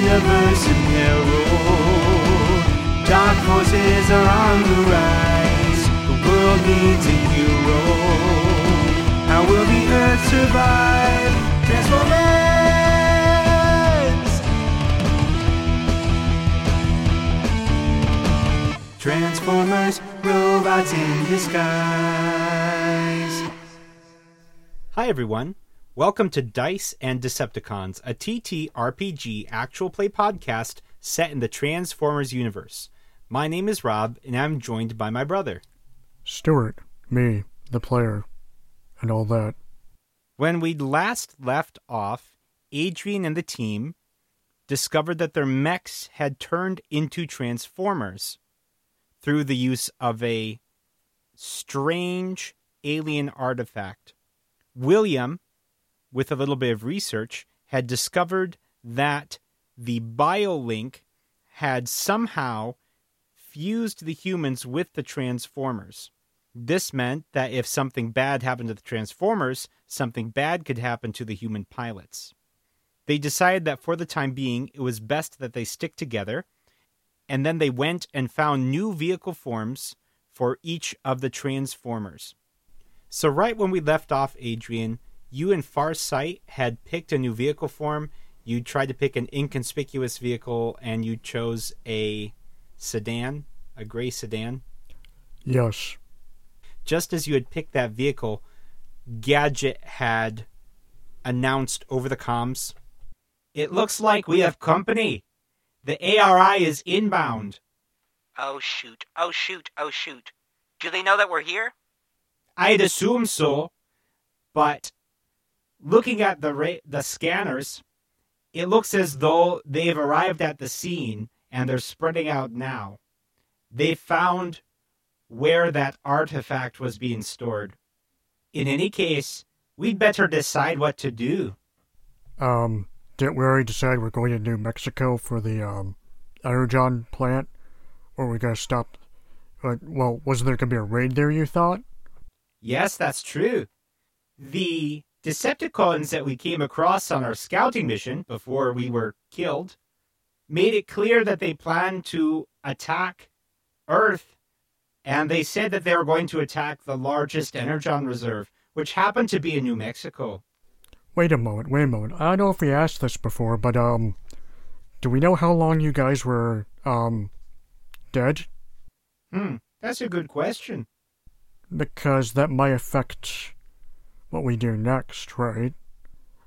universe in peril. Dark forces are on the rise. The world needs a hero. How will the Earth survive? Transformers! Transformers, robots in disguise. Hi, everyone. Welcome to Dice and Decepticons, a TTRPG actual play podcast set in the Transformers universe. My name is Rob, and I'm joined by my brother. Stuart, me, the player, and all that. When we last left off, Adrian and the team discovered that their mechs had turned into Transformers through the use of a strange alien artifact. William, with a little bit of research, had discovered that the BioLink had somehow fused the humans with the Transformers. This meant that if something bad happened to the Transformers, something bad could happen to the human pilots. They decided that for the time being, it was best that they stick together, and then they went and found new vehicle forms for each of the Transformers. So, right when we left off, Adrian, you and Farsight had picked a new vehicle form. You tried to pick an inconspicuous vehicle, and you chose a sedan, a gray sedan. Yes. Just as you had picked that vehicle, Gadget had announced over the comms It looks like we have company. The ARI is inbound. Oh shoot, oh shoot, oh shoot. Do they know that we're here? I'd assume so, but looking at the ra- the scanners, it looks as though they've arrived at the scene and they're spreading out now. They found where that artifact was being stored. In any case, we'd better decide what to do. Um, didn't we already decide we're going to New Mexico for the, um, Energon plant? Or we gotta stop? Uh, well, wasn't there gonna be a raid there, you thought? Yes, that's true. The Decepticons that we came across on our scouting mission before we were killed made it clear that they planned to attack Earth, and they said that they were going to attack the largest Energon reserve, which happened to be in New Mexico. Wait a moment, wait a moment. I don't know if we asked this before, but, um, do we know how long you guys were, um, dead? Hmm, that's a good question. Because that might affect what we do next, right?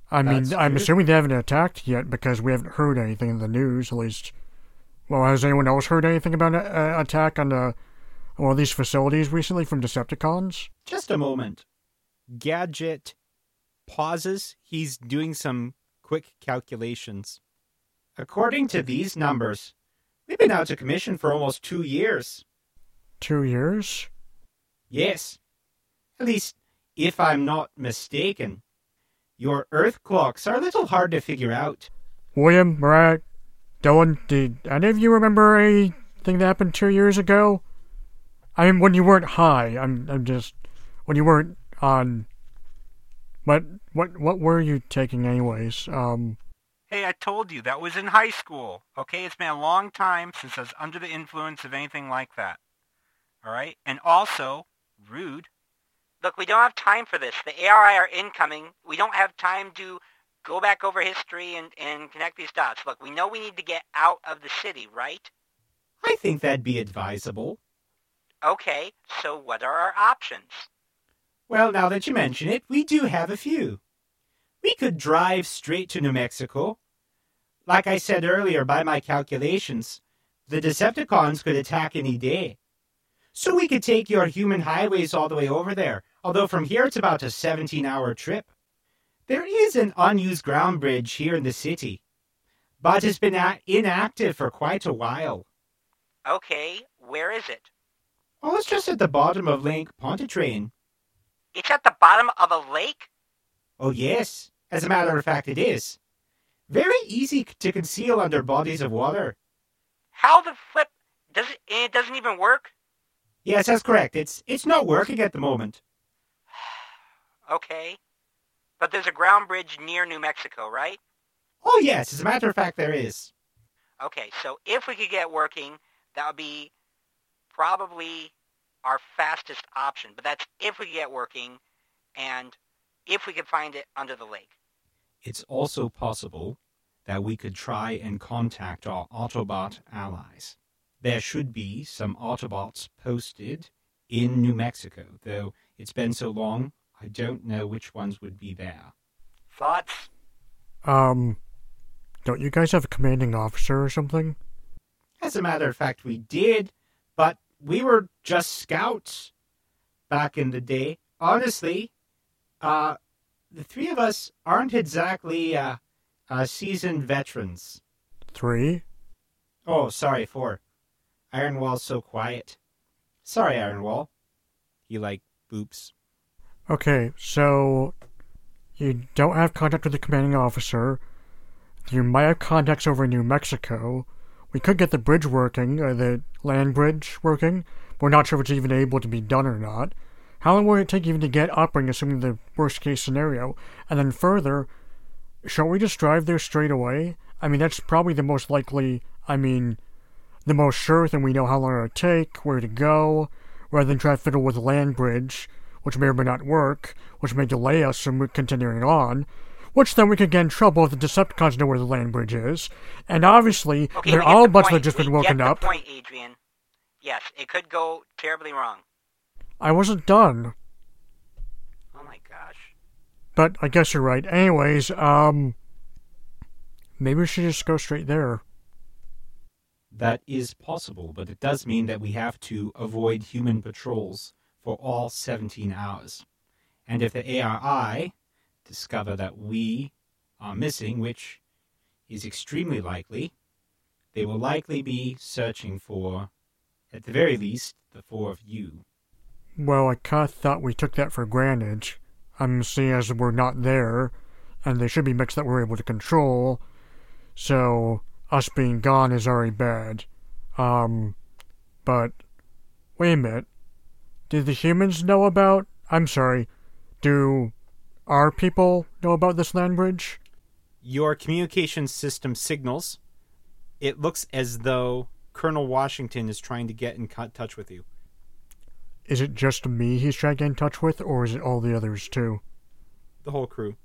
I mean, That's I'm true. assuming they haven't attacked yet because we haven't heard anything in the news, at least. Well, has anyone else heard anything about an uh, attack on the, one of these facilities recently from Decepticons? Just a moment. Gadget pauses. He's doing some quick calculations. According to these numbers, we've been out of commission for almost two years. Two years? Yes. At least, if I'm not mistaken. Your Earth clocks are a little hard to figure out. William, Mariah, Dylan, did any of you remember anything that happened two years ago? I mean, when you weren't high, I'm, I'm just, when you weren't on, what, what, what were you taking anyways? Um, Hey, I told you that was in high school. Okay, it's been a long time since I was under the influence of anything like that. All right, and also, rude. Look, we don't have time for this. The ARI are incoming. We don't have time to go back over history and, and connect these dots. Look, we know we need to get out of the city, right? I think that'd be advisable. Okay, so what are our options? Well, now that you mention it, we do have a few. We could drive straight to New Mexico. Like I said earlier, by my calculations, the Decepticons could attack any day. So we could take your human highways all the way over there, although from here it's about a 17 hour trip. There is an unused ground bridge here in the city, but it's been a- inactive for quite a while. Okay, where is it? Oh, it's just at the bottom of Lake Pontchartrain. It's at the bottom of a lake? Oh, yes. As a matter of fact, it is. Very easy to conceal under bodies of water. How the flip? Does it, it doesn't even work? Yes, that's correct. It's it's not working at the moment. Okay. But there's a ground bridge near New Mexico, right? Oh, yes. As a matter of fact, there is. Okay, so if we could get working, that would be probably our fastest option. But that's if we get working and if we could find it under the lake. It's also possible that we could try and contact our Autobot allies. There should be some Autobots posted in New Mexico, though it's been so long, I don't know which ones would be there. Thoughts? Um, don't you guys have a commanding officer or something? As a matter of fact, we did, but we were just scouts back in the day. Honestly, uh, the three of us aren't exactly uh, uh, seasoned veterans. Three? Oh, sorry, four. Ironwall's so quiet. Sorry, Ironwall. He like boops. Okay, so you don't have contact with the commanding officer. You might have contacts over in New Mexico. We could get the bridge working, uh, the land bridge working. We're not sure if it's even able to be done or not. How long will it take even to get up, assuming the worst case scenario? And then further, shall we just drive there straight away? I mean, that's probably the most likely, I mean, the most sure thing we know how long it'll take, where to go, rather than try to fiddle with the land bridge, which may or may not work, which may delay us from continuing on, which then we could get in trouble if the Decepticons know where the land bridge is. And obviously, Okay, they're all the a bunch point. have just we been woken get up. the point, Adrian. Yes, it could go terribly wrong. I wasn't done. Oh my gosh. But I guess you're right. Anyways, um, maybe we should just go straight there. That is possible, but it does mean that we have to avoid human patrols for all 17 hours. And if the ARI discover that we are missing, which is extremely likely, they will likely be searching for, at the very least, the four of you. Well, I kinda thought we took that for granted. I'm seeing as we're not there, and they should be mixed that we're able to control, so us being gone is already bad. Um, but wait a minute. Did the humans know about? I'm sorry. Do our people know about this land bridge? Your communication system signals. It looks as though Colonel Washington is trying to get in touch with you. Is it just me he's trying to get in touch with, or is it all the others too? The whole crew.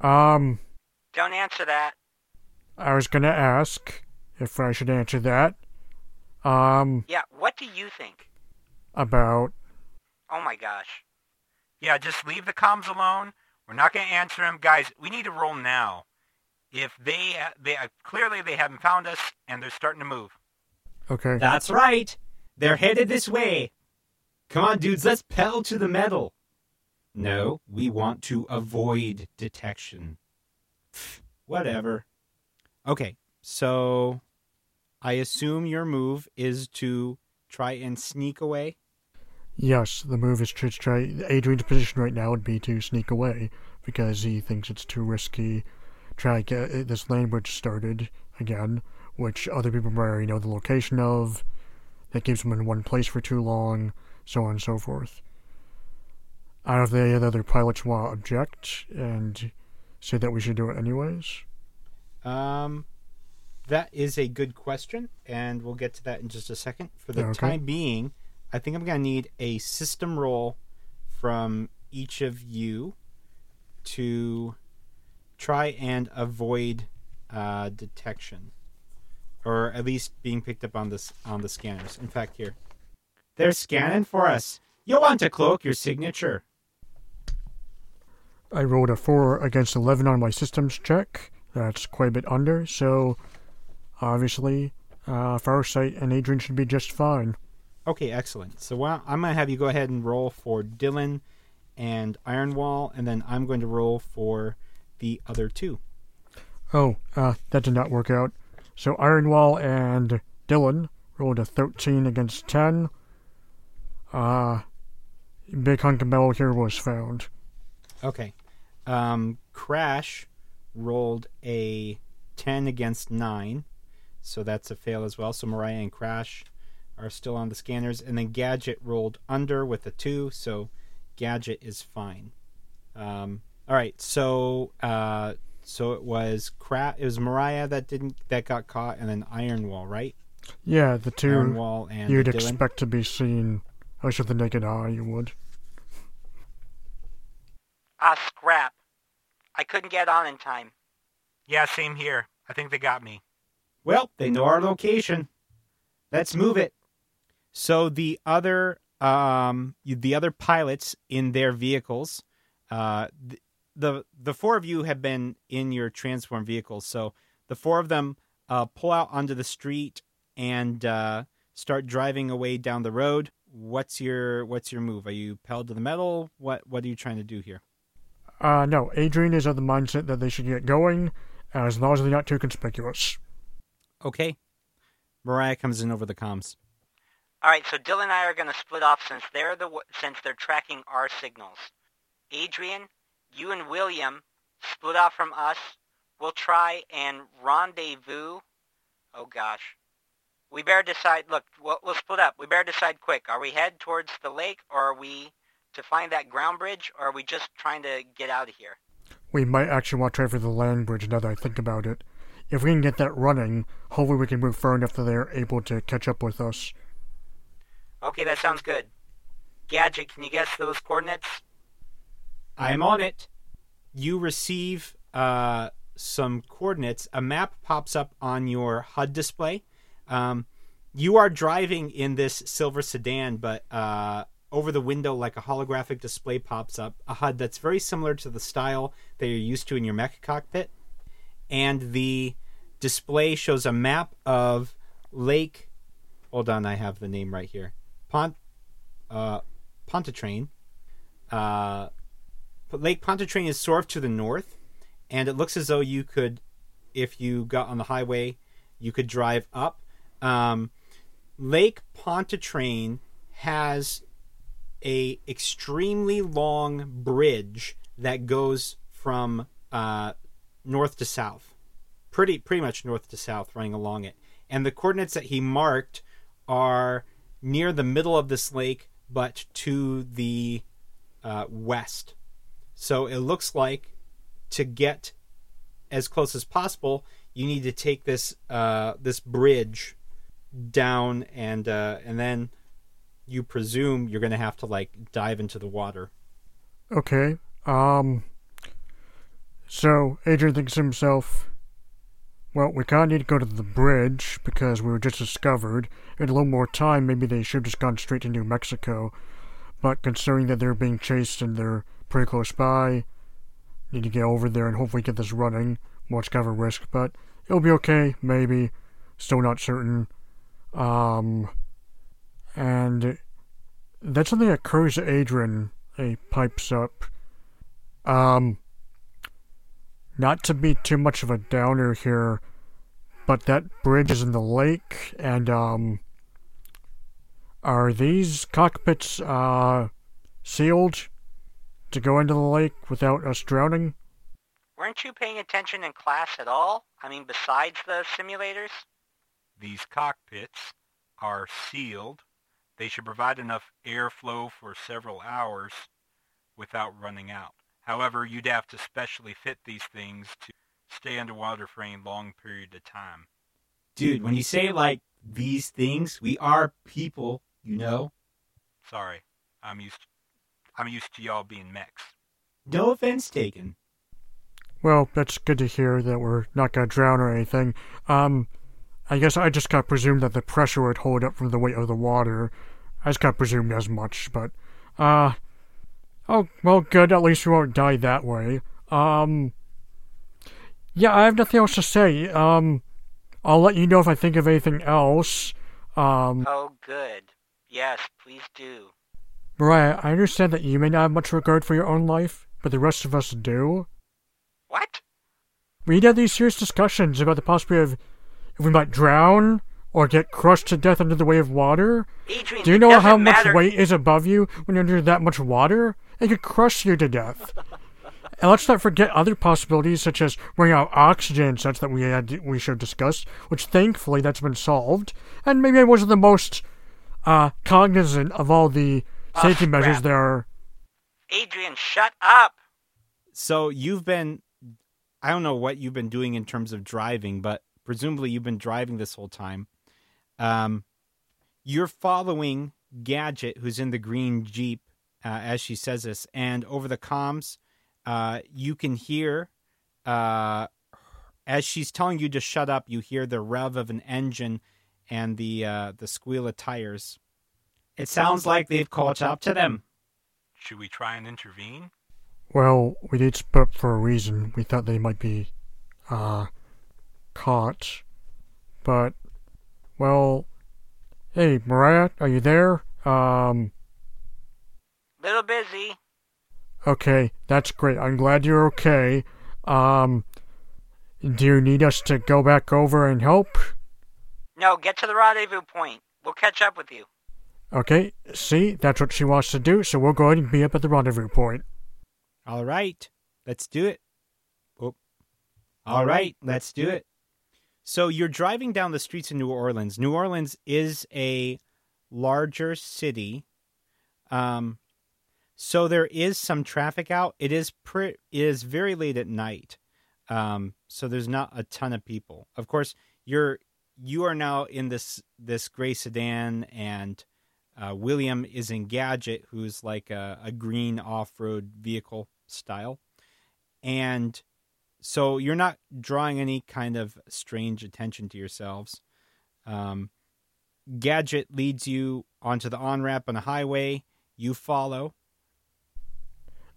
Um, Don't answer that. I was gonna ask if I should answer that. Um, Yeah, what do you think? about Oh my gosh. Yeah, just leave the comms alone. We're not going to answer them, guys. We need to roll now. If they they clearly they haven't found us and they're starting to move. okay. That's right. They're headed this way. Come on, dudes, let's pedal to the metal. No, we want to avoid detection. Whatever. Okay, so I assume your move is to try and sneak away. Yes, the move is to try. Adrian's position right now would be to sneak away because he thinks it's too risky. Try get uh, this language started again, which other people might already know the location of. That keeps them in one place for too long, so on and so forth. I don't know if the other pilots want to object and say that we should do it anyways. Um, that is a good question, and we'll get to that in just a second. For the Okay. time being, I think I'm going to need a system roll from each of you to try and avoid uh, detection, or at least being picked up on this on the scanners. In fact, here they're scanning for us. You'll want to cloak your signature. I rolled a 4 against 11 on my systems check. That's quite a bit under, so obviously, uh, Farsight and Adrian should be just fine. Okay, excellent. So why I'm going to have you go ahead and roll for Dylan and Ironwall, and then I'm going to roll for the other two. Oh, uh, that did not work out. So Ironwall and Dylan rolled a 13 against 10. Uh, Big Hunk of Metal here was found. Okay. Um, Crash rolled a 10 against 9, so that's a fail as well. So Mariah and Crash are still on the scanners. And then Gadget rolled under with a 2, so Gadget is fine. Um, all right, so uh, So it was crap. It was Mariah that didn't that got caught, and then Iron Wall, right? Yeah, the two Iron Wall and you'd Dylan. expect to be seen, at least with the naked eye, you would. Ah, scrap. I couldn't get on in time. Yeah, same here. I think they got me. Well, they know our location. Let's move it. So the other um the other pilots in their vehicles, uh th- the the four of you have been in your transform vehicles. So the four of them uh pull out onto the street and uh start driving away down the road. What's your what's your move? Are you pedal to the metal? What what are you trying to do here? Uh, no, Adrian is of the mindset that they should get going, as long as they're not too conspicuous. Okay. Mariah comes in over the comms. All right, so Dylan and I are going to split off since they're the since they're tracking our signals. Adrian, you and William split off from us. We'll try and rendezvous. Oh gosh, we better decide. Look, we'll, we'll split up. We better decide quick. Are we head towards the lake, or are we to find that ground bridge, or are we just trying to get out of here? We might actually want to try for the land bridge now that I think about it. If we can get that running, hopefully we can move far enough that they're able to catch up with us. Okay, that sounds good. Gadget, can you guess those coordinates? I'm on it. You receive uh, some coordinates. A map pops up on your HUD display. Um, you are driving in this silver sedan, but uh, over the window, like a holographic display pops up, a HUD that's very similar to the style that you're used to in your mech cockpit. And the display shows a map of Lake. Hold on, I have the name right here. Pont, uh, Pontchartrain. Uh, Lake Pontchartrain is sort of to the north, and it looks as though you could, if you got on the highway, you could drive up. Um, Lake Pontchartrain has a extremely long bridge that goes from uh, north to south, pretty pretty much north to south, running along it. And the coordinates that he marked are near the middle of this lake, but to the uh, west. So it looks like to get as close as possible, you need to take this uh, this bridge down, and uh, and then you presume you're going to have to like dive into the water. Okay, um. So, Adrian thinks to himself, well, we kind of need to go to the bridge because we were just discovered. In a little more time, maybe they should have just gone straight to New Mexico. But considering that they're being chased and they're pretty close by, need to get over there and hopefully get this running. It's kind of a risk, but it'll be okay, maybe. Still not certain. Um, and that's something that occurs to Adrian. He pipes up. Um, not to be too much of a downer here, but that bridge is in the lake, and, um, are these cockpits, uh, sealed to go into the lake without us drowning? Weren't you paying attention in class at all? I mean, besides the simulators? These cockpits are sealed. They should provide enough airflow for several hours without running out. However, you'd have to specially fit these things to stay underwater for any long period of time. Dude, when you say like these things, we are people, you know. Sorry, I'm used. To, I'm used to y'all being mechs. No offense taken. Well, that's good to hear that we're not gonna drown or anything. Um, I guess I just got presumed that the pressure would hold up from the weight of the water. I just got presumed as much, but, uh, oh, well, good, at least we won't die that way. Um, yeah, I have nothing else to say. Um, I'll let you know if I think of anything else. Um, Oh, good. Yes, please do. Mariah, I understand that you may not have much regard for your own life, but the rest of us do. What? We need to have these serious discussions about the possibility of if we might drown or get crushed to death under the weight of water. Adrian, Do you know how much matter. weight is above you when you're under that much water? It could crush you to death. and let's not forget other possibilities such as running out oxygen such that we had we should discuss, which thankfully that's been solved. And maybe I wasn't the most uh, cognizant of all the Ah, safety measures crap. there are. Adrian, shut up. So you've been I don't know what you've been doing in terms of driving, but presumably you've been driving this whole time. Um, you're following Gadget, who's in the green Jeep, uh, as she says this, and over the comms, uh, you can hear, uh, as she's telling you to shut up, you hear the rev of an engine and the uh, the squeal of tires. It sounds like they've caught up to them. Should we try and intervene? Well, we did split for a reason. We thought they might be, uh, caught. But, well, hey, Mariah, are you there? Um, Little busy. okay, that's great. I'm glad you're okay. Um, do you need us to go back over and help? No, get to the rendezvous point. We'll catch up with you. Okay, see, that's what she wants to do, so we'll go ahead and be up at the rendezvous point. All right, let's do it. Oh. All right, let's do it. So you're driving down the streets of New Orleans. New Orleans is a larger city. Um, so there is some traffic out. It is pre- it is very late at night. Um, so there's not a ton of people. Of course, you're you are now in this this gray sedan, and uh, William is in Gadget, who's like a, a green off road vehicle style, and so you're not drawing any kind of strange attention to yourselves. Um, Gadget leads you onto the on ramp on a highway. You follow.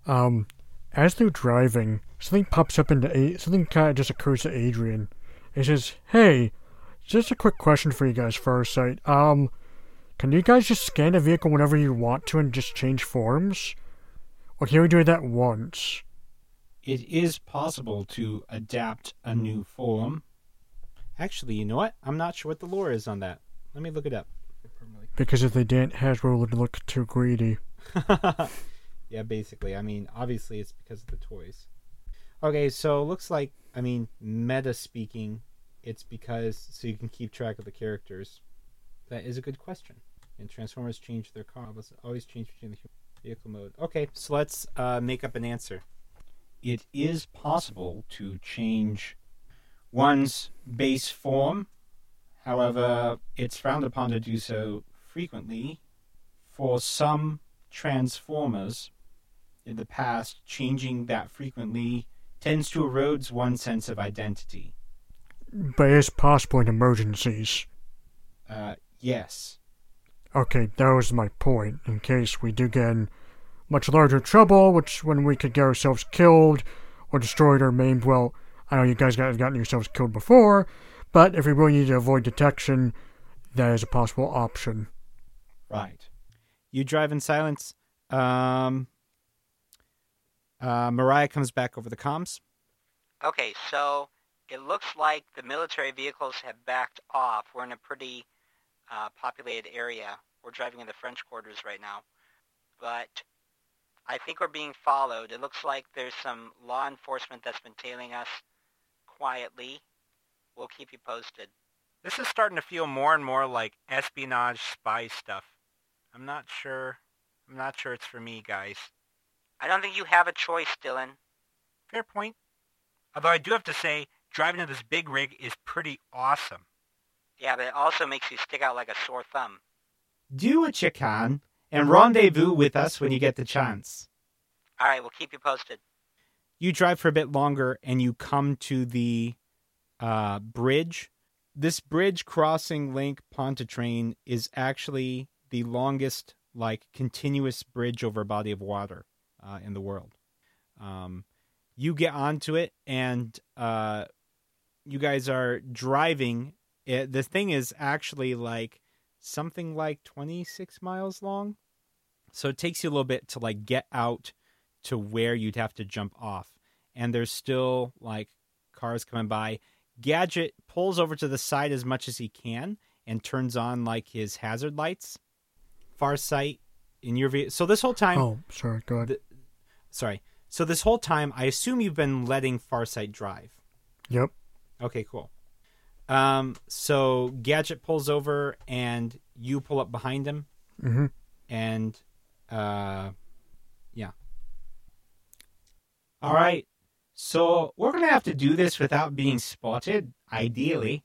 Um, as they're driving, something pops up into a- something kind of just occurs to Adrian. It says, "Hey, just a quick question for you guys, Farsight. Um, can you guys just scan the vehicle whenever you want to and just change forms, or can we do that once?" It is possible to adapt a new form. Actually, you know what? I'm not sure what the lore is on that. Let me look it up. Because if they didn't, Hasbro would look too greedy. yeah, basically. I mean, obviously it's because of the toys. Okay, so looks like, I mean, meta speaking, it's because so you can keep track of the characters. That is a good question. And Transformers change their car, always change between the vehicle mode. Okay, so let's uh, make up an answer. It is possible to change one's base form. However, it's frowned upon to do so frequently. For some Transformers in the past, changing that frequently tends to erode one's sense of identity. But it's possible in emergencies. Uh, yes. Okay, that was my point. In case we do get in much larger trouble, which when we could get ourselves killed or destroyed or maimed, well, I know you guys have gotten yourselves killed before, but if we really need to avoid detection, that is a possible option. Right. You drive in silence. Um, uh, Mariah comes back over the comms. Okay, so it looks like the military vehicles have backed off. We're in a pretty uh, populated area. We're driving in the French quarters right now. But I think we're being followed. It looks like there's some law enforcement that's been tailing us quietly. We'll keep you posted. This is starting to feel more and more like espionage spy stuff. I'm not sure. I'm not sure it's for me, guys. I don't think you have a choice, Dylan. Fair point. Although I do have to say, driving in this big rig is pretty awesome. Yeah, but it also makes you stick out like a sore thumb. Do what you can and rendezvous with us when you get the chance. All right, we'll keep you posted. You drive for a bit longer and you come to the uh, bridge. This bridge crossing Lake Pontchartrain is actually the longest, like, continuous bridge over a body of water uh, in the world. Um, you get onto it, and uh, you guys are driving. It, the thing is actually like something like 26 miles long. So it takes you a little bit to like get out to where you'd have to jump off. And there's still like cars coming by. Gadget pulls over to the side as much as he can and turns on like his hazard lights. Farsight in your view. So this whole time, Oh, sorry, go ahead. The- sorry. So this whole time, I assume you've been letting Farsight drive. Yep. Okay, cool. Um, so Gadget pulls over and you pull up behind him, Mm-hmm. and uh, yeah. All right. So we're going to have to do this without being spotted, ideally.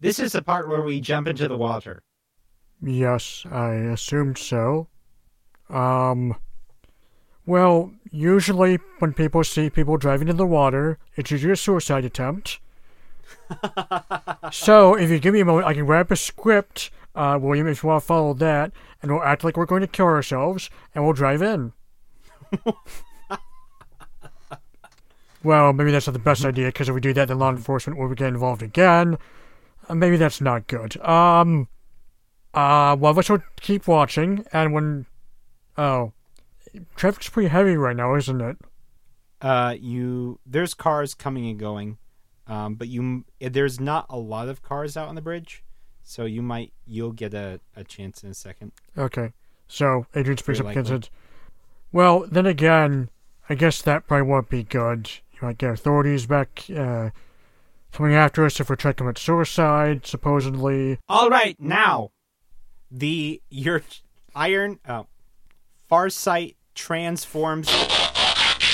This is the part where we jump into the water. Yes, I assumed so. Um. Well, usually when people see people driving in the water, it's usually a suicide attempt. so, if you give me a moment, I can grab a script, uh, William, if you want to follow that, and we'll act like we're going to kill ourselves, and we'll drive in. well, maybe that's not the best idea, because if we do that, then law enforcement will get involved again. Uh, maybe that's not good. Um, uh, us will keep watching, and when. Oh. Traffic's pretty heavy right now, isn't it? Uh, you there's cars coming and going, um, but you there's not a lot of cars out on the bridge, so you might you'll get a, a chance in a second. Okay. So, Adrian speaks up against it. Well, then again, I guess that probably won't be good. You might get authorities back, uh, coming after us if we're trying to commit suicide, supposedly. All right, now the your iron uh, Farsight transforms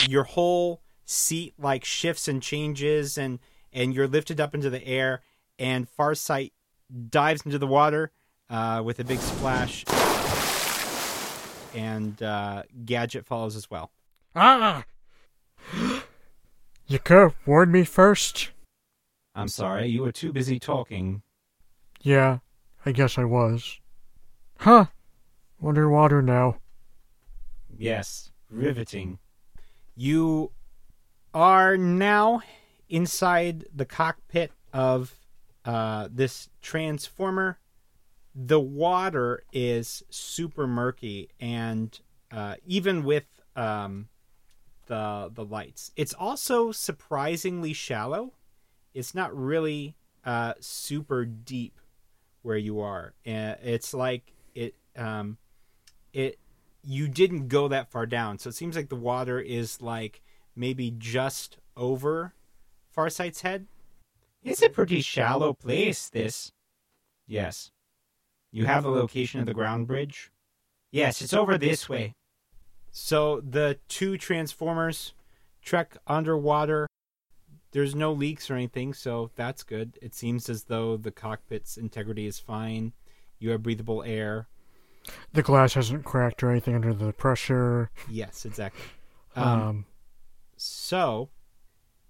your whole seat like shifts and changes and and you're lifted up into the air and Farsight dives into the water uh, with a big splash and uh, Gadget follows as well. Ah! you could have warned me first. I'm sorry, you were too busy talking. Yeah, I guess I was. Huh. Underwater now. Yes, riveting. You are now inside the cockpit of uh, this transformer. The water is super murky, and uh, even with um, the the lights, it's also surprisingly shallow. It's not really uh, super deep where you are. Uh, it's like it um, it you didn't go that far down. So it seems like the water is like maybe just over Farsight's head. It's a pretty shallow place, this. Yes. You have a location of the ground bridge? Yes, it's over this way. So the two transformers trek underwater. There's no leaks or anything, so that's good. It seems as though the cockpit's integrity is fine. You have breathable air. The glass hasn't cracked or anything under the pressure. Yes, exactly. Um, Um, so,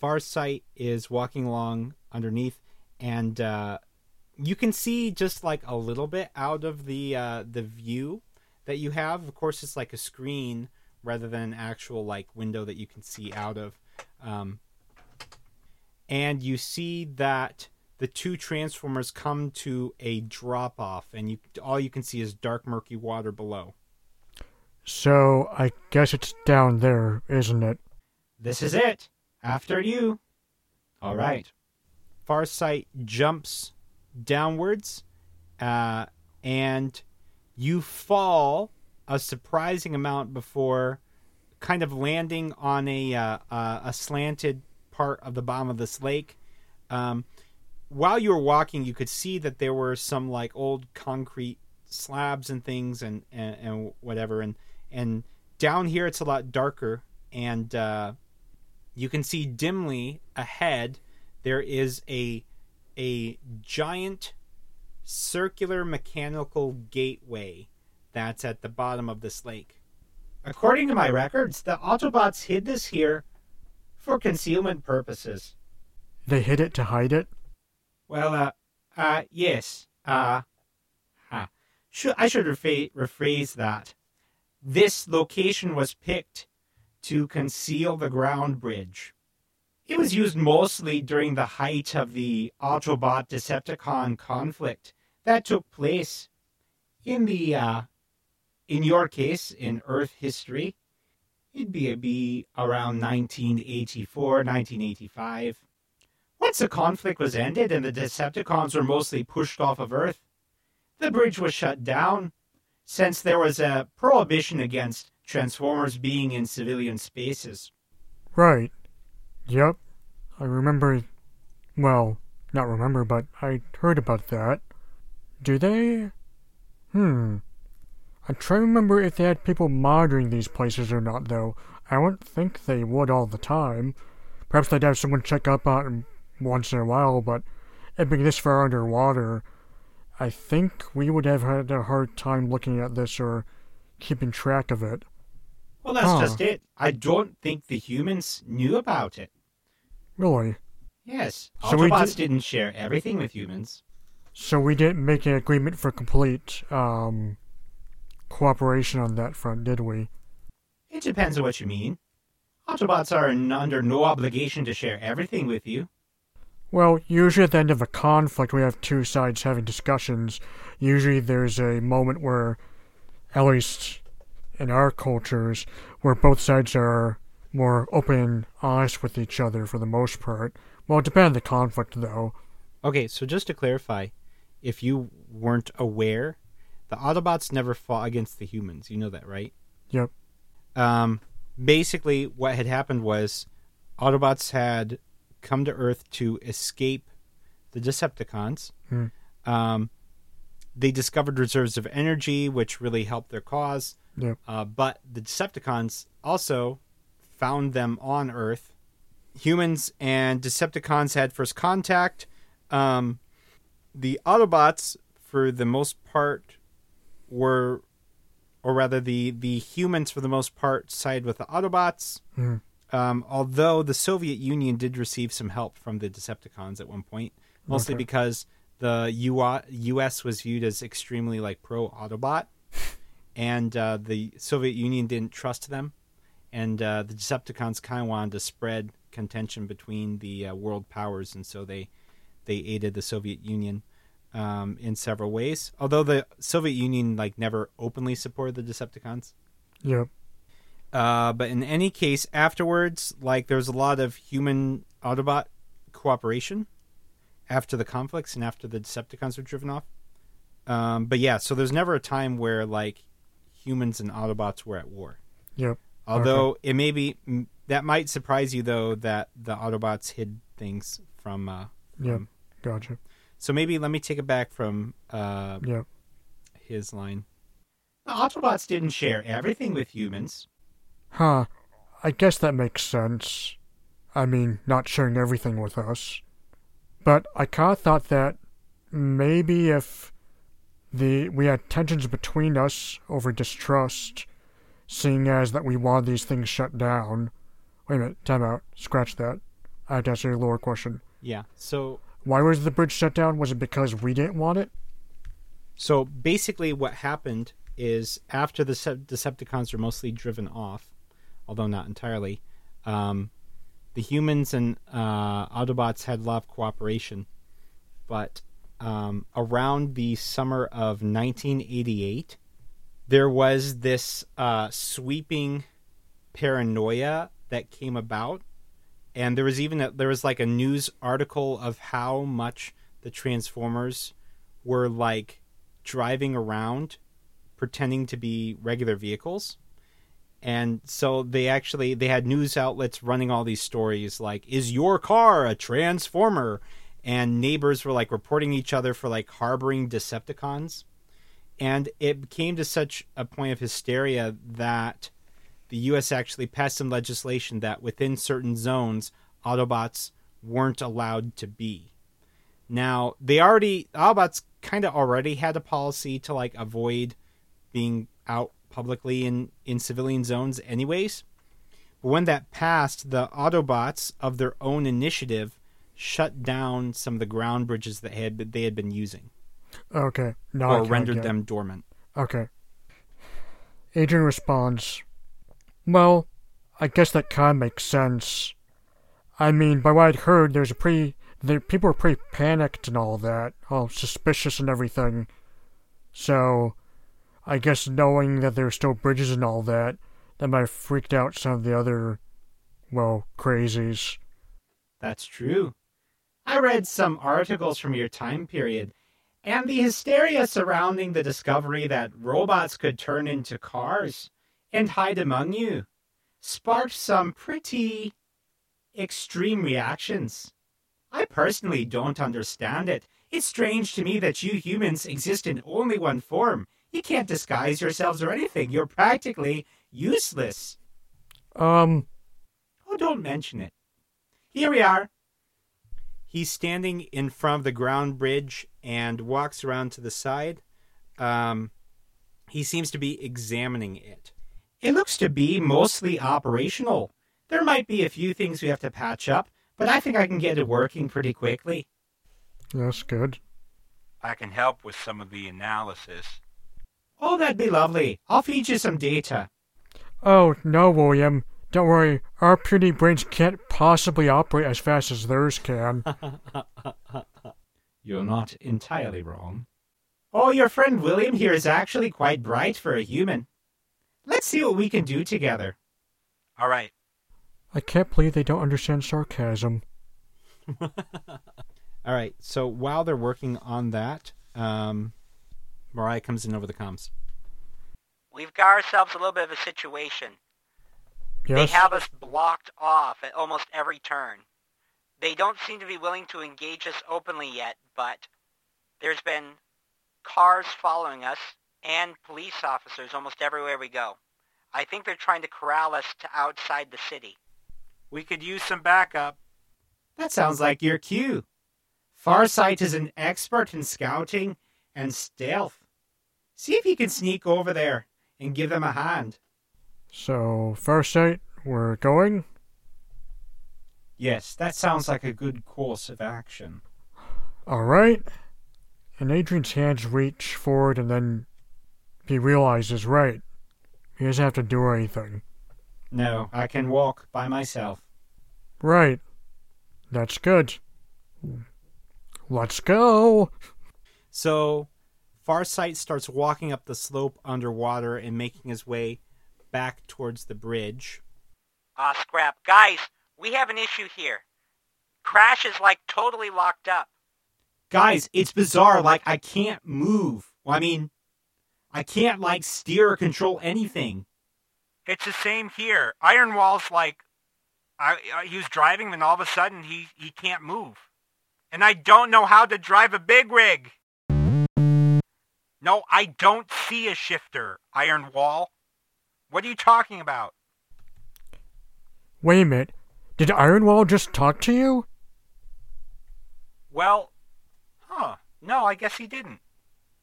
Farsight is walking along underneath, and uh, you can see just like a little bit out of the uh, the view that you have. Of course, it's like a screen rather than an actual like window that you can see out of. Um, and you see that the two transformers come to a drop off, and you all you can see is dark, murky water below. so I guess it's down there, isn't it? This is it. After you. All right. Farsight jumps downwards, uh, and you fall a surprising amount before kind of landing on a uh, uh, a slanted part of the bottom of this lake. Um, while you were walking, you could see that there were some like old concrete slabs and things and, and, and whatever. And, and down here, it's a lot darker. And uh, you can see dimly ahead, there is a, a giant circular mechanical gateway that's at the bottom of this lake. According to my records, the Autobots hid this here for concealment purposes. They hid it to hide it? Well, uh, uh, yes. Uh, uh should, I should rephrase that. This location was picked to conceal the ground bridge. It was used mostly during the height of the Autobot Decepticon conflict that took place in the, uh, in your case, in Earth history. It'd be, be around 1984, 1985. Once the conflict was ended and the Decepticons were mostly pushed off of Earth, the bridge was shut down, since there was a prohibition against Transformers being in civilian spaces. Right. Yep. I remember. Well, not remember, but I heard about that. Do they? Hmm. I try to remember if they had people monitoring these places or not, though. I wouldn't think they would all the time. perhaps they'd have someone check up on once in a while, but it being this far underwater, I think we would have had a hard time looking at this or keeping track of it. Well, that's Huh. just it. I don't think the humans knew about it. Really? Yes, So Autobots did- didn't share everything with humans. So we didn't make an agreement for complete um, cooperation on that front, did we? It depends on what you mean. Autobots are n- under no obligation to share everything with you. Well, usually at the end of a conflict, we have two sides having discussions. Usually there's a moment where, at least in our cultures, where both sides are more open and honest with each other for the most part. Well, it depends on the conflict, though. Okay, so just to clarify, if you weren't aware, the Autobots never fought against the humans. You know that, right? Yep. Um, basically, what had happened was Autobots had come to Earth to escape the Decepticons. Hmm. Um, they discovered reserves of energy, which really helped their cause. Yep. Uh, but the Decepticons also found them on Earth. Humans and Decepticons had first contact. Um, the Autobots, for the most part, were, or rather, the the humans for the most part side with the Autobots. Hmm. Um, although the Soviet Union did receive some help from the Decepticons at one point, mostly Okay. because the U- U.S. was viewed as extremely like pro Autobot, and uh, the Soviet Union didn't trust them, and uh, the Decepticons kind of wanted to spread contention between the uh, world powers, and so they they aided the Soviet Union um, in several ways. Although the Soviet Union like never openly supported the Decepticons. Yeah. Uh, but in any case, afterwards, like there's a lot of human Autobot cooperation after the conflicts and after the Decepticons were driven off. Um, but yeah, so there's never a time where like humans and Autobots were at war. Yep. Although it may be that might surprise you though that the Autobots hid things from. Uh, Yep. from- Gotcha. so maybe let me take it back from uh, Yep. his line. The Autobots didn't share everything with humans. Huh. I guess that makes sense. I mean, not sharing everything with us. But I kinda thought that maybe if the we had tensions between us over distrust, seeing as that we wanted these things shut down. Wait a minute, time out. Scratch that. I have to ask you a lower question. Yeah. So Why was the bridge shut down? Was it because we didn't want it? So basically, what happened is after the Decepticons were mostly driven off, although not entirely, um, the humans and uh, Autobots had a lot of cooperation. But um, around the summer of 1988, there was this uh, sweeping paranoia that came about, and there was even a, there was like a news article of how much the Transformers were like driving around pretending to be regular vehicles. And so they actually they had news outlets running all these stories like is your car a transformer and neighbors were like reporting each other for like harboring decepticons and it came to such a point of hysteria that the US actually passed some legislation that within certain zones autobots weren't allowed to be now they already Autobots kind of already had a policy to like avoid being out publicly in in civilian zones anyways. But when that passed, the Autobots of their own initiative shut down some of the ground bridges that had they had been using Okay. No, or rendered them dormant. Okay. Adrian responds, Well, I guess that kind of makes sense. I mean, by what I'd heard, there's a pretty. The people were pretty panicked and all that, all suspicious and everything. So, I guess knowing that there were still bridges and all that, that might have freaked out some of the other, well, crazies. That's true. I read some articles from your time period, and the hysteria surrounding the discovery that robots could turn into cars and hide among you sparked some pretty extreme reactions. I personally don't understand it. It's strange to me that you humans exist in only one form. You can't disguise yourselves or anything. You're practically useless. Um, Oh, don't mention it. Here we are. He's standing in front of the ground bridge and walks around to the side. Um, he seems to be examining it. It looks to be mostly operational. There might be a few things we have to patch up, but I think I can get it working pretty quickly. That's good. I can help with some of the analysis. Oh, that'd be lovely. I'll feed you some data. Oh, no, William. Don't worry. Our puny brains can't possibly operate as fast as theirs can. You're not entirely wrong. Oh, your friend William here is actually quite bright for a human. Let's see what we can do together. All right. I can't believe they don't understand sarcasm. All right, so while they're working on that, um, Mariah comes in over the comms. We've got ourselves a little bit of a situation. Yes? They have us blocked off at almost every turn. They don't seem to be willing to engage us openly yet, but there's been cars following us and police officers almost everywhere we go. I think they're trying to corral us to outside the city. We could use some backup. That sounds like your cue. Farsight is an expert in scouting and stealth. See if you can sneak over there and give them a hand. So, first Farsight, we're going? Yes, that sounds like a good course of action. Alright. And Adrian's hands reach forward and then he realizes, right, he doesn't have to do anything. No, I can walk by myself. Right. That's good. Let's go. So, Farsight starts walking up the slope underwater and making his way back towards the bridge. Ah, scrap. Guys, we have an issue here. Crash is like totally locked up. Guys, it's bizarre. Like, I can't move. Well, I mean, I can't, like, steer or control anything. It's the same here. Iron Wall's like, I, I, he was driving, and all of a sudden he, he can't move. And I don't know how to drive a big rig. No, I don't see a shifter, Iron Wall. What are you talking about? Wait a minute. Did Ironwall just talk to you? Well, huh. No, I guess he didn't.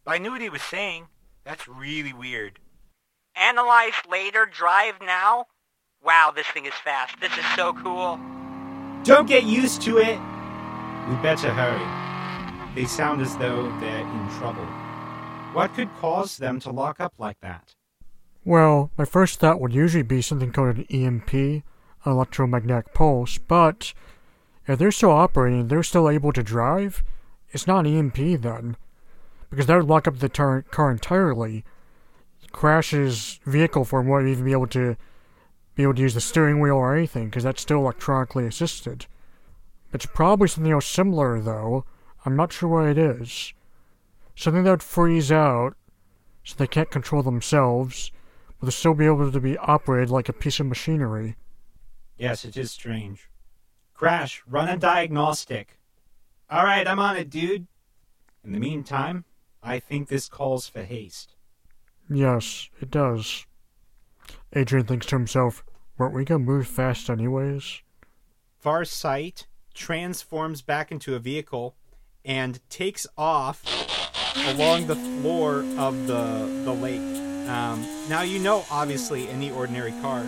I knew what he was saying. That's really weird. Analyze later, drive now? Wow, this thing is fast. This is so cool. Don't get used to it. We better hurry. They sound as though they're in trouble. What could cause them to lock up like that? Well, my first thought would usually be something called an EMP, electromagnetic pulse, but if they're still operating, they're still able to drive, it's not an EMP then. Because that would lock up the tar- car entirely. Crash's vehicle form won't even be able to be able to use the steering wheel or anything, because that's still electronically assisted. It's probably something else similar, though. I'm not sure what it is. Something that would freeze out, so they can't control themselves, they'll still be able to be operated like a piece of machinery. Yes, it is strange. Crash, run a diagnostic. All right, I'm on it, dude. In the meantime, I think this calls for haste. Yes, it does. Adrian thinks to himself, weren't we gonna move fast anyways? Farsight transforms back into a vehicle and takes off along the floor of the the lake. Um, now you know, obviously, any ordinary car,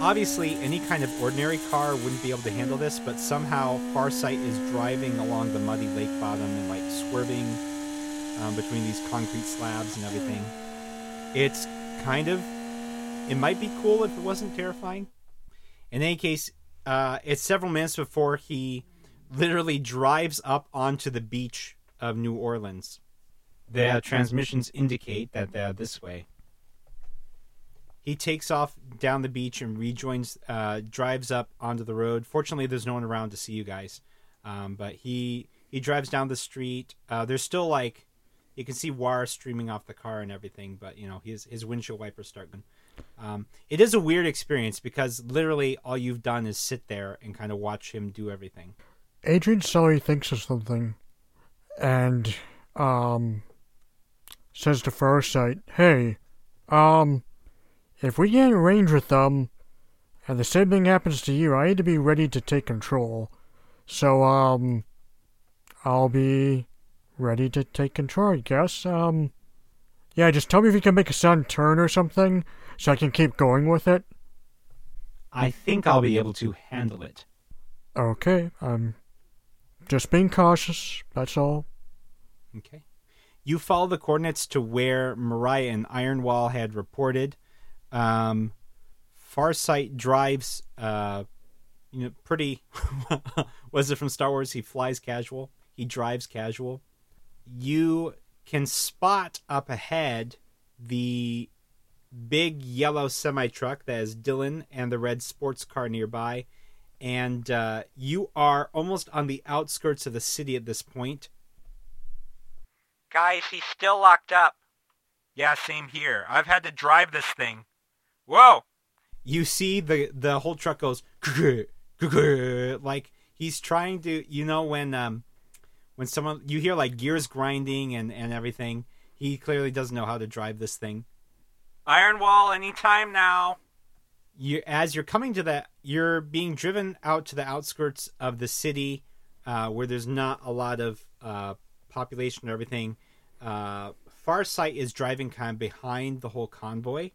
obviously, any kind of ordinary car wouldn't be able to handle this, but somehow Farsight is driving along the muddy lake bottom and like swerving um, between these concrete slabs and everything. It's kind of, it might be cool if it wasn't terrifying. In any case, uh, it's several minutes before he literally drives up onto the beach of New Orleans. The transmissions indicate that they're this way. He takes off down the beach and rejoins, uh, drives up onto the road. Fortunately, there's no one around to see you guys. Um, but he he drives down the street. Uh, there's still like you can see wire streaming off the car and everything, but you know his his windshield wipers start going. Um, it is a weird experience because literally all you've done is sit there and kind of watch him do everything. Adrian Sully thinks of something and um says to Farsight, Hey, um if we get in range with them and the same thing happens to you, I need to be ready to take control. So, um, I'll be ready to take control, I guess. Um, yeah, just tell me if you can make a sudden turn or something, so I can keep going with it. I think I'll be able to handle it. Okay, I'm just being cautious, that's all. Okay. You follow the coordinates to where Mariah and Ironwall had reported. Um, Farsight drives, uh, you know, pretty. was it from Star Wars? He flies casual. He drives casual. You can spot up ahead the big yellow semi truck that is Dylan and the red sports car nearby. And uh, you are almost on the outskirts of the city at this point. Guys, he's still locked up. Yeah, same here. I've had to drive this thing. Whoa! You see the the whole truck goes like he's trying to. You know when um when someone you hear like gears grinding and and everything. He clearly doesn't know how to drive this thing. Iron Wall, anytime now. you as you're coming to that you're being driven out to the outskirts of the city uh, where there's not a lot of uh, population and everything uh, farsight is driving kind of behind the whole convoy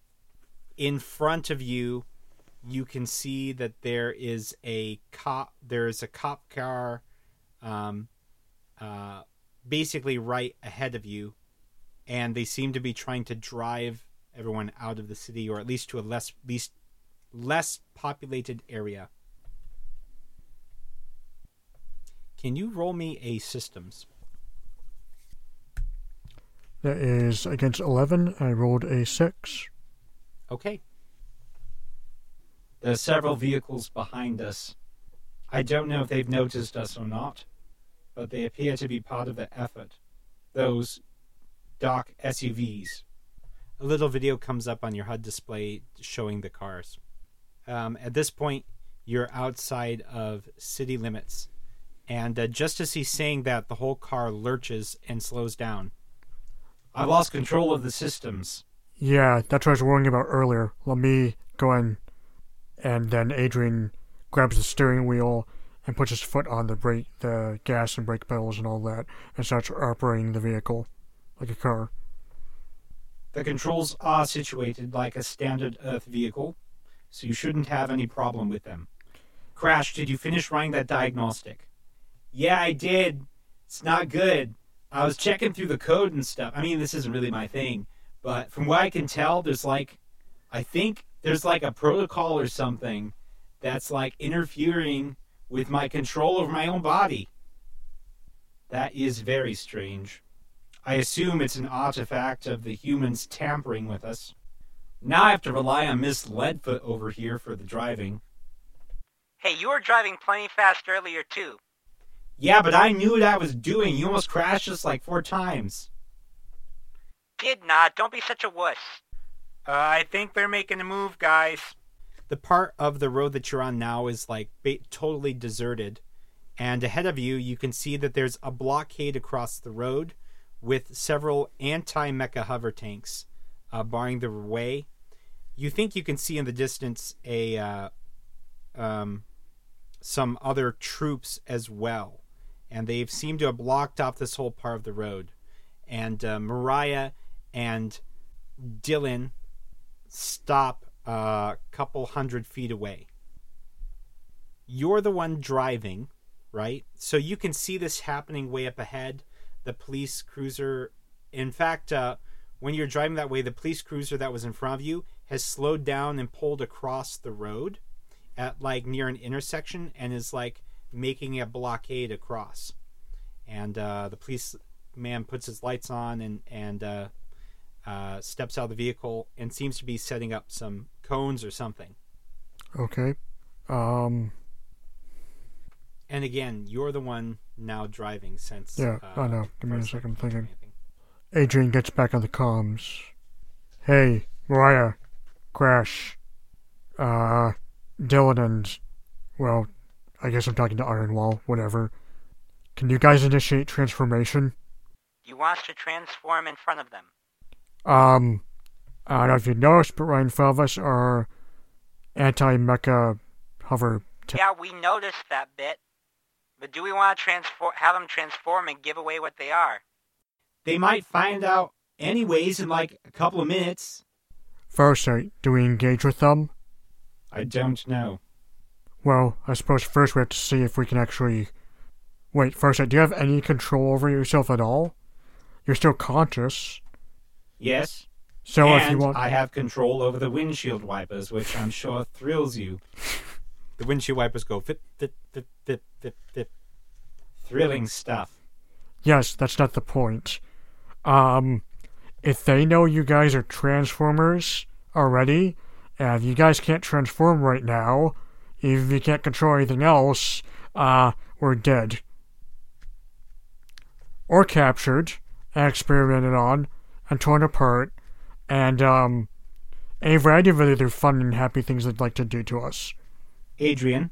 in front of you you can see that there is a cop there's a cop car um, uh, basically right ahead of you and they seem to be trying to drive everyone out of the city or at least to a less least less populated area. Can you roll me a systems? That is against 11. I rolled a 6. Okay. There's several vehicles behind us. I don't know if they've noticed us or not, but they appear to be part of the effort. Those dark SUVs. A little video comes up on your HUD display showing the cars. Um, at this point, you're outside of city limits. And uh, just as he's saying that, the whole car lurches and slows down. I've lost control of the systems. Yeah, that's what I was worrying about earlier. Let me go in, and then Adrian grabs the steering wheel and puts his foot on the brake, the gas and brake pedals and all that, and starts operating the vehicle like a car. The controls are situated like a standard Earth vehicle, so you shouldn't have any problem with them. Crash, did you finish running that diagnostic? Yeah, I did. It's not good. I was checking through the code and stuff. I mean, this isn't really my thing, but from what I can tell, there's like, I think there's like a protocol or something that's like interfering with my control over my own body. That is very strange. I assume it's an artifact of the humans tampering with us. Now I have to rely on Miss Leadfoot over here for the driving. Hey, you were driving plenty fast earlier, too. Yeah, but I knew what I was doing. You almost crashed us like four times. Did not. Don't be such a wuss. Uh, I think they're making a move, guys. The part of the road that you're on now is like ba- totally deserted. And ahead of you, you can see that there's a blockade across the road with several anti mecha hover tanks uh, barring the way. You think you can see in the distance a uh, um, some other troops as well, and they've seemed to have blocked off this whole part of the road. And uh, Mariah and Dylan stop a couple hundred feet away. You're the one driving, right? So you can see this happening way up ahead. The police cruiser, in fact, uh, when you're driving that way, the police cruiser that was in front of you has slowed down and pulled across the road at like near an intersection and is like making a blockade across. And uh, the police man puts his lights on and and uh, uh, steps out of the vehicle and seems to be setting up some cones or something. Okay. Um, And again, you're the one now driving since. Yeah, uh, I know. Give me a second, do thinking. Adrian gets back on the comms. Hey, Mariah, Crash, uh, Dylan and, well, I guess I'm talking to Ironwall, whatever. Can you guys initiate transformation? You want us to transform in front of them. Um, I don't know if you noticed, but right in front of us are anti-mecha hover. Te- Yeah, we noticed that bit. But do we want to transform, have them transform and give away what they are? They might find out anyways in like a couple of minutes. Farsight, do we engage with them? I don't know. Well, I suppose first we have to see if we can actually. Wait, Farsight, do you have any control over yourself at all? You're still conscious. Yes. So and if you want. I have control over the windshield wipers, which I'm sure thrills you. The windshield wipers go fit, fit, fit, fit, fit, fit. Thrilling stuff. Yes, that's not the point. Um, if they know you guys are Transformers already, and you guys can't transform right now, if you can't control anything else, uh, we're dead. Or captured, and experimented on, and torn apart, and, um, a variety of other fun and happy things they'd like to do to us. Adrian,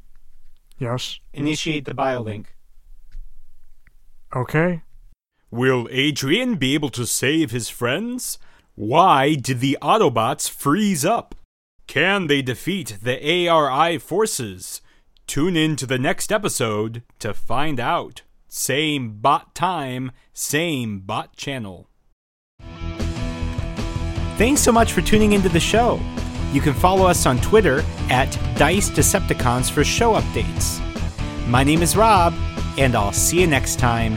Yes? initiate the biolink. Okay? Will Adrian be able to save his friends? Why did the Autobots freeze up? Can they defeat the ARI forces? Tune in to the next episode to find out. Same bot time, same bot channel. Thanks so much for tuning into the show. You can follow us on Twitter at Dice Decepticons for show updates. My name is Rob, and I'll see you next time.